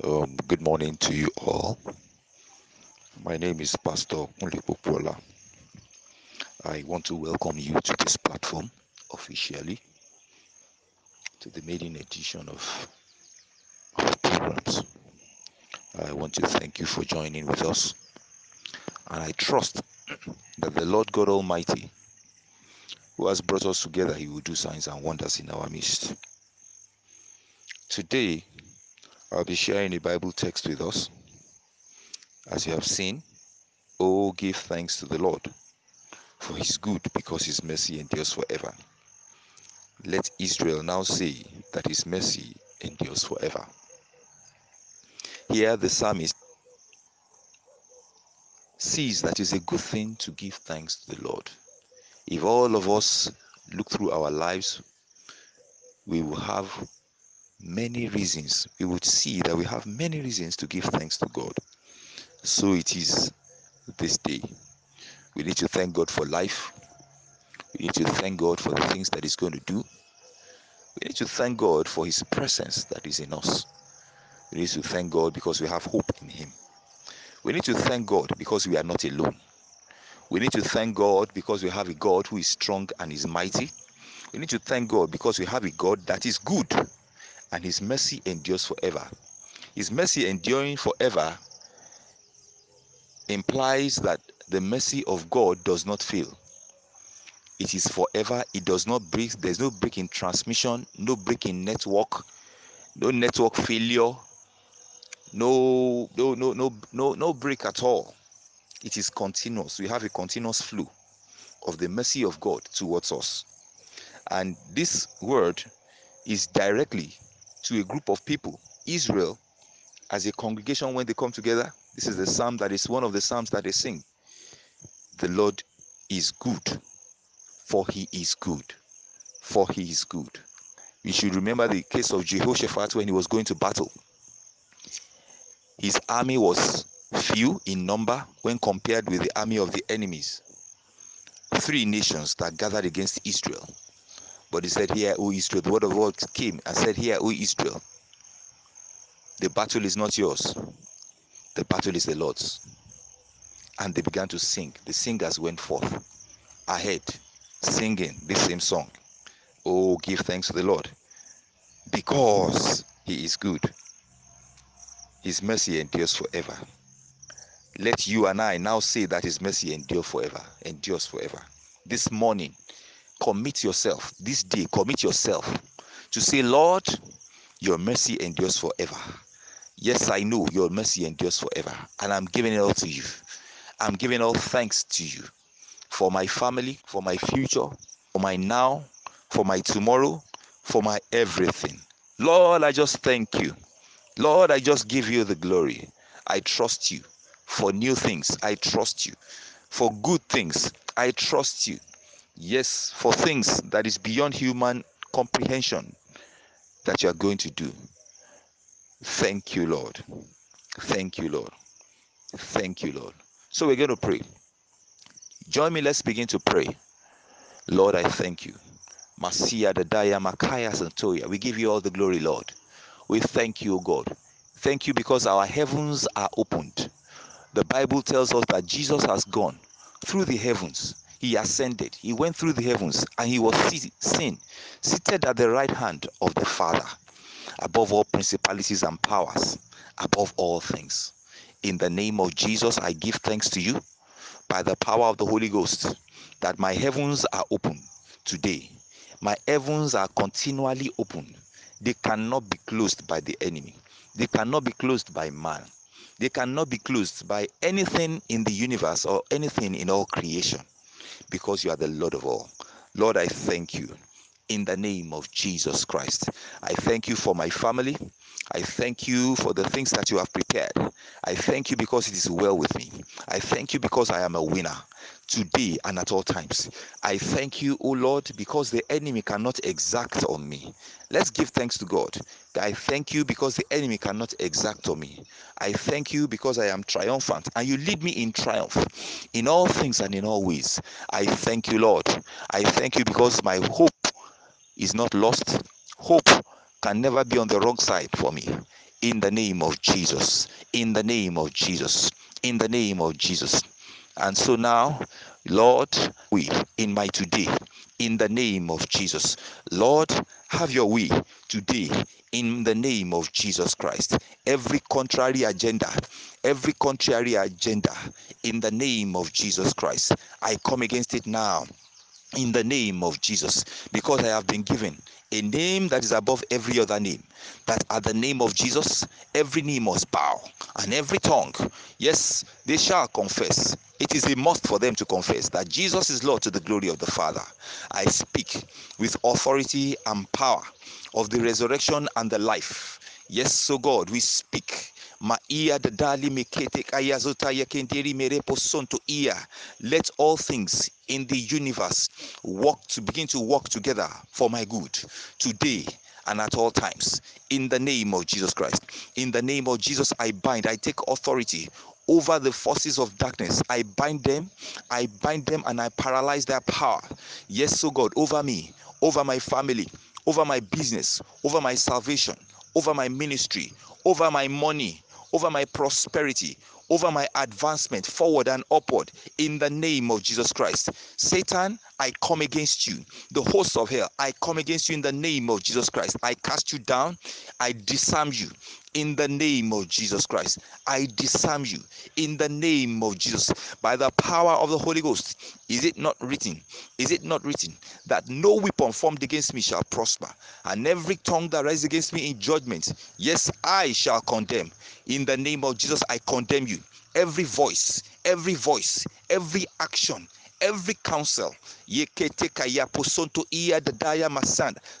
Um, good morning to you all. My name is Pastor Mulipopola. I want to welcome you to this platform officially to the maiden edition of our programs. I want to thank you for joining with us, and I trust that the Lord God Almighty, who has brought us together, He will do signs and wonders in our midst. Today, I'll be sharing a Bible text with us. As you have seen, oh, give thanks to the Lord, for His good, because His mercy endures forever. Let Israel now say that His mercy endures forever. Here, the psalmist sees that it's a good thing to give thanks to the Lord. If all of us look through our lives, we will have many reasons. We would see that we have many reasons to give thanks to God. So it is this day. We need to thank God for life. We need to thank God for the things that He's going to do. We need to thank God for His presence that is in us. We need to thank God because we have hope in Him. We need to thank God because we are not alone. We need to thank God because we have a God who is strong and is mighty. We need to thank God because we have a God that is good and his mercy endures forever. His mercy enduring forever implies that the mercy of God does not fail. It is forever, it does not break, there's no break in transmission, no break in network, no network failure, no no no no no no break at all. It is continuous. We have a continuous flow of the mercy of God towards us. And this word is directly to a group of people, Israel, as a congregation when they come together. This is the psalm that is one of the psalms that they sing. The Lord is good, for he is good, for he is good. We should remember the case of Jehoshaphat when he was going to battle. His army was few in number when compared with the army of the enemies. Three nations that gathered against Israel. But he said, Hear, O Israel, the word of God came and said, Hear, O Israel, the battle is not yours, the battle is the Lord's. And they began to sing. The singers went forth ahead, singing this same song. Oh, give thanks to the Lord, because he is good. His mercy endures forever. Let you and I now say that his mercy endure forever, endures forever. This morning, commit yourself, this day, commit yourself to say, Lord, your mercy endures forever. Yes, I know your mercy endures forever, and I'm giving it all to you. I'm giving all thanks to you for my family, for my future, for my now, for my tomorrow, for my everything. Lord, I just thank you. Lord, I just give you the glory. I trust you for new things. I trust you for good things. I trust you. Yes, for things that is beyond human comprehension that you are going to do. Thank you, Lord. Thank you, Lord. Thank you, Lord. So we're going to pray. Join me. Let's begin to pray. Lord, I thank you. Masia Dadaya Makaya Santoya. We give you all the glory, Lord. We thank you, God. Thank you because our heavens are opened. The Bible tells us that Jesus has gone through the heavens. He ascended. He went through the heavens and he was seen, seated at the right hand of the Father, above all principalities and powers, above all things. In the name of Jesus, I give thanks to you by the power of the Holy Ghost that my heavens are open today. My heavens are continually open. They cannot be closed by the enemy, they cannot be closed by man. They cannot be closed by anything in the universe or anything in all creation because you are the Lord of all. Lord, I thank you in the name of Jesus Christ. I thank you for my family. I thank you for the things that you have prepared. I thank you because it is well with me. I thank you because I am a winner today and at all times. I thank you, O Lord, because the enemy cannot exact on me. Let's give thanks to God. I thank you because the enemy cannot exact on me. I thank you because I am triumphant and you lead me in triumph in all things and in all ways. I thank you, Lord. I thank you because my hope is not lost. Hope can never be on the wrong side for me. in the name of Jesus. In the name of Jesus. In the name of Jesus. And so now, Lord, we in my today, in the name of Jesus. Lord, have your way today in the name of Jesus Christ. Every contrary agenda, every contrary agenda in the name of Jesus Christ, I come against it now in the name of Jesus because I have been given a name that is above every other name. That at the name of Jesus, every knee must bow and every tongue, yes, they shall confess. It is a must for them to confess that Jesus is Lord to the glory of the Father. I speak with authority and power of the resurrection and the life. Yes, so God, we speak Maia dadali mekete kayazota yakenteri merepo sonto ia. Let all things in the universe work to begin to work together for my good today and at all times in the name of Jesus Christ. In the name of Jesus, I bind, I take authority over the forces of darkness. I bind them, I bind them, and I paralyze their power. Yes, so God, over me, over my family, over my business, over my salvation, over my ministry, over my money, over my prosperity, over my advancement forward and upward in the name of Jesus Christ. Satan, I come against you. The hosts of hell, I come against you in the name of Jesus Christ. I cast you down, I disarm you in the name of Jesus Christ. I disarm you in the name of Jesus by the power of the Holy Ghost. Is it not written? Is it not written that no weapon formed against me shall prosper, and every tongue that rises against me in judgment, yes, I shall condemn. In the name of Jesus, I condemn you. Every voice, every voice, every action, every counsel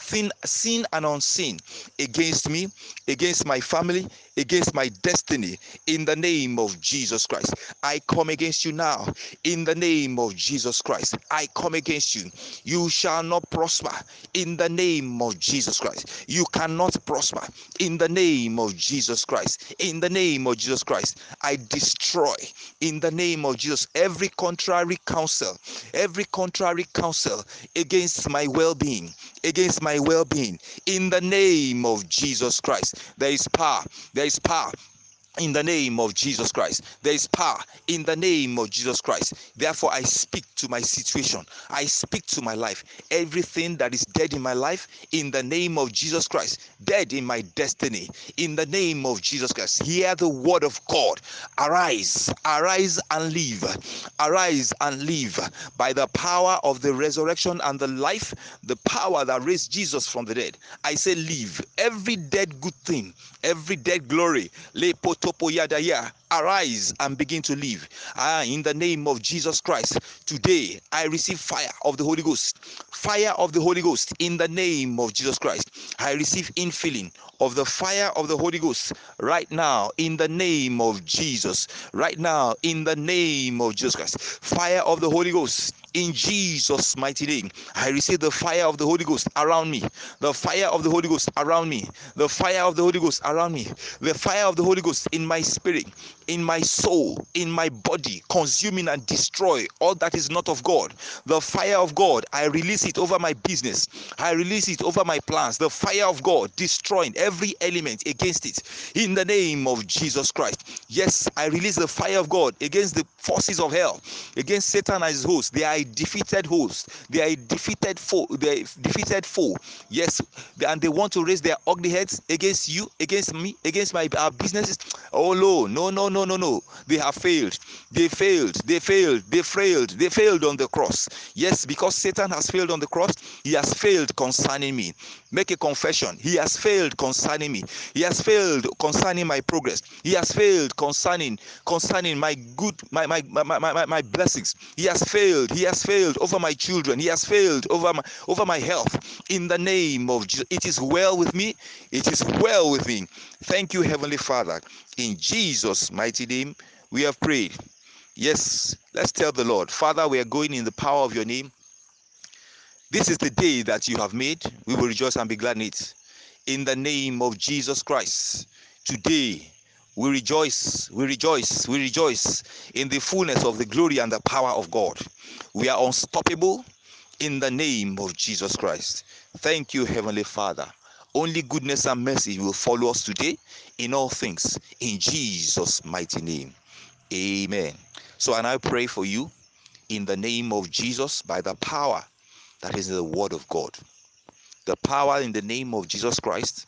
thin seen and unseen against me against my family against my destiny in the name of jesus christ. I come against you now in the name of jesus christ. I come against you. You shall not prosper in the name of jesus christ. You cannot prosper in the name of jesus christ. In the name of jesus christ i destroy in the name of jesus every contrary counsel every contrary counsel against my well being, against my well being. In the name of Jesus Christ, there is power, there is power in the name of Jesus Christ. There is power in the name of Jesus Christ. Therefore, I speak to my situation. I speak to my life. Everything that is dead in my life, in the name of Jesus Christ, dead in my destiny, in the name of Jesus Christ. Hear the word of God. Arise, arise and live. Arise and live by the power of the resurrection and the life, the power that raised Jesus from the dead. I say, live. Every dead good thing, every dead glory, arise and begin to live. Ah, in the name of Jesus Christ, today I receive fire of the Holy Ghost. Fire of the Holy Ghost in the name of Jesus Christ. I receive infilling of the fire of the Holy Ghost right now in the name of Jesus. Right now in the name of Jesus Christ. Fire of the Holy Ghost in Jesus' mighty name. I receive the fire of the Holy Ghost around me. The fire of the Holy Ghost around me. The fire of the Holy Ghost around me. The fire of the Holy Ghost in my spirit, in my soul, in my body, consuming and destroy all that is not of God. The fire of God, I release it over my business. I release it over my plans. The fire of God destroying every element against it in the name of Jesus Christ. Yes, I release the fire of God against the forces of hell, against Satan and his host. They are a defeated host. They are a defeated foe. They are defeated foe. Yes, and they want to raise their ugly heads against you, against me, against my our businesses. Oh no, no, no, no, no, no. They have failed. They failed. They failed. They failed. They failed on the cross. Yes, because Satan has failed on the cross, he has failed concerning me. Make a confession. He has failed concerning me. He has failed concerning my progress. He has failed concerning concerning my good my my my, my, my, blessings. He has failed. He has failed over my children. He has failed over my over my health. In the name of Jesus, it is well with me. It is well with me. Thank you, Heavenly Father. In Jesus' mighty name, we have prayed. Yes, let's tell the Lord, Father, we are going in the power of your name. This is the day that you have made. We will rejoice and be glad in it. In the name of Jesus Christ, today we rejoice, we rejoice, we rejoice in the fullness of the glory and the power of God. We are unstoppable in the name of Jesus Christ. Thank you, Heavenly Father. Only goodness and mercy will follow us today in all things. In Jesus' mighty name. Amen. So, and I pray for you in the name of Jesus by the power that is in the Word of God. The power in the name of Jesus Christ.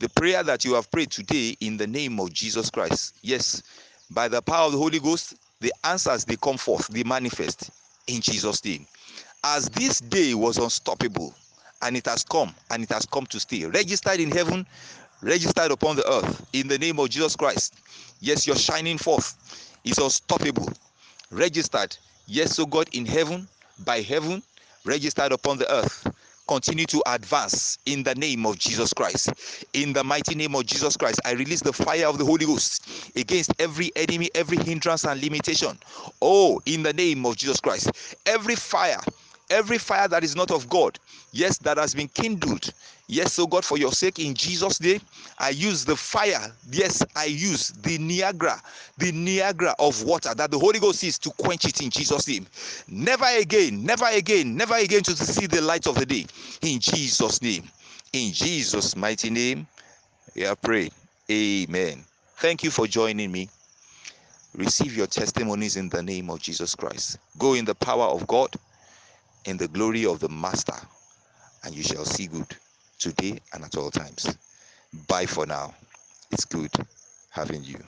The prayer that you have prayed today in the name of Jesus Christ. Yes, by the power of the Holy Ghost, the answers they come forth, they manifest in Jesus' name. As this day was unstoppable, and it has come, and it has come to stay, registered in heaven, registered upon the earth, in the name of Jesus Christ. Yes, you're shining forth It's unstoppable, registered. Yes, so God in heaven, by heaven, registered upon the earth continue to advance in the name of Jesus Christ. In the mighty name of Jesus Christ, I release the fire of the Holy Ghost against every enemy, every hindrance and limitation. Oh, in the name of Jesus Christ, every fire every fire that is not of God, yes, that has been kindled. Yes, so God, for your sake, in Jesus' name, I use the fire. Yes, I use the Niagara, the Niagara of water that the Holy Ghost is to quench it in Jesus' name. Never again, never again, never again to see the light of the day. In Jesus' name. In Jesus' mighty name, we are praying. Amen. Thank you for joining me. Receive your testimonies in the name of Jesus Christ. Go in the power of God in the glory of the Master, and you shall see good today and at all times. Bye for now. It's good having you.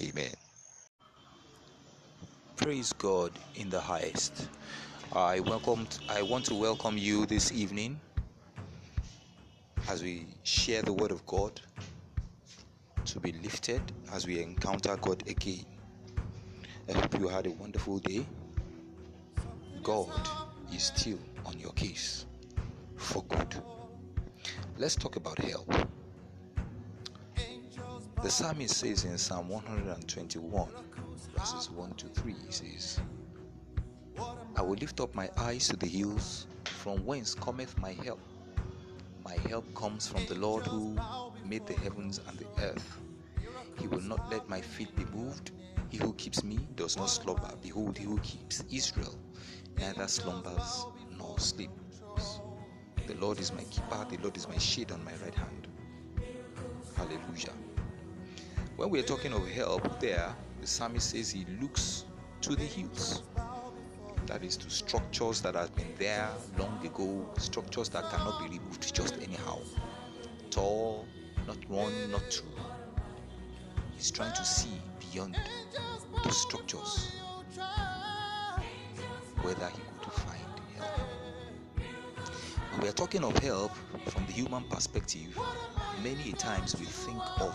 Amen. Praise God in the highest. I welcomed I want to welcome you this evening as we share the word of God to be lifted as we encounter God again. I hope you had a wonderful day. God is still on your case for good. Let's talk about help. The psalmist says in Psalm 121, verses 1 to 3, he says, I will lift up my eyes to the hills, from whence cometh my help. My help comes from the Lord who made the heavens and the earth. He will not let my feet be moved. He who keeps me does not slumber. Behold, he who keeps Israel neither slumbers nor sleeps. The Lord is my keeper, the Lord is my shade on my right hand. Hallelujah. When we're talking of help, there, the psalmist says he looks to the hills. That is to structures that have been there long ago, structures that cannot be removed just anyhow. Tall, not one, not two. He's trying to see beyond those structures whether he could find help. When we are talking of help from the human perspective, many times we think of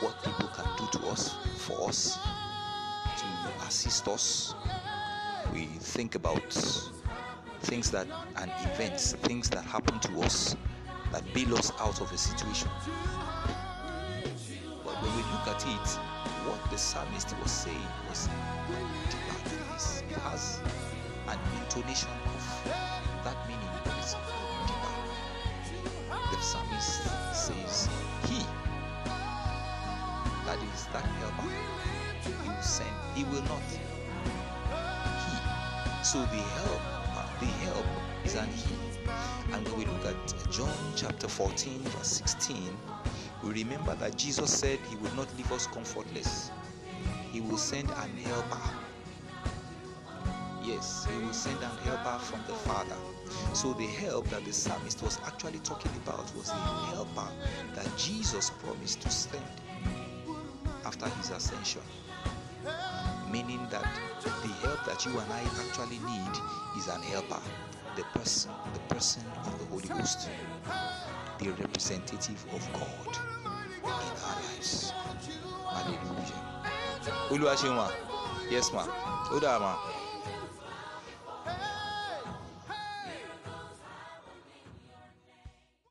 what people can do to us, for us, to assist us. We think about things that and events, things that happen to us that bail us out of a situation. But when we look at it, what the psalmist was saying was. It has an intonation of that meaning is deeper. The psalmist says, He, that is that helper, he will send, he will not. He. So the help, the help is an he. And when we look at John chapter 14, verse 16, we remember that Jesus said he would not leave us comfortless. He will send an helper Yes, he will send an helper from the Father. So the help that the psalmist was actually talking about was the helper that Jesus promised to send after his ascension. Meaning that the help that you and I actually need is an helper, the person, the person of the Holy Ghost, the representative of God in our lives. Hallelujah. Yes, ma. Udama.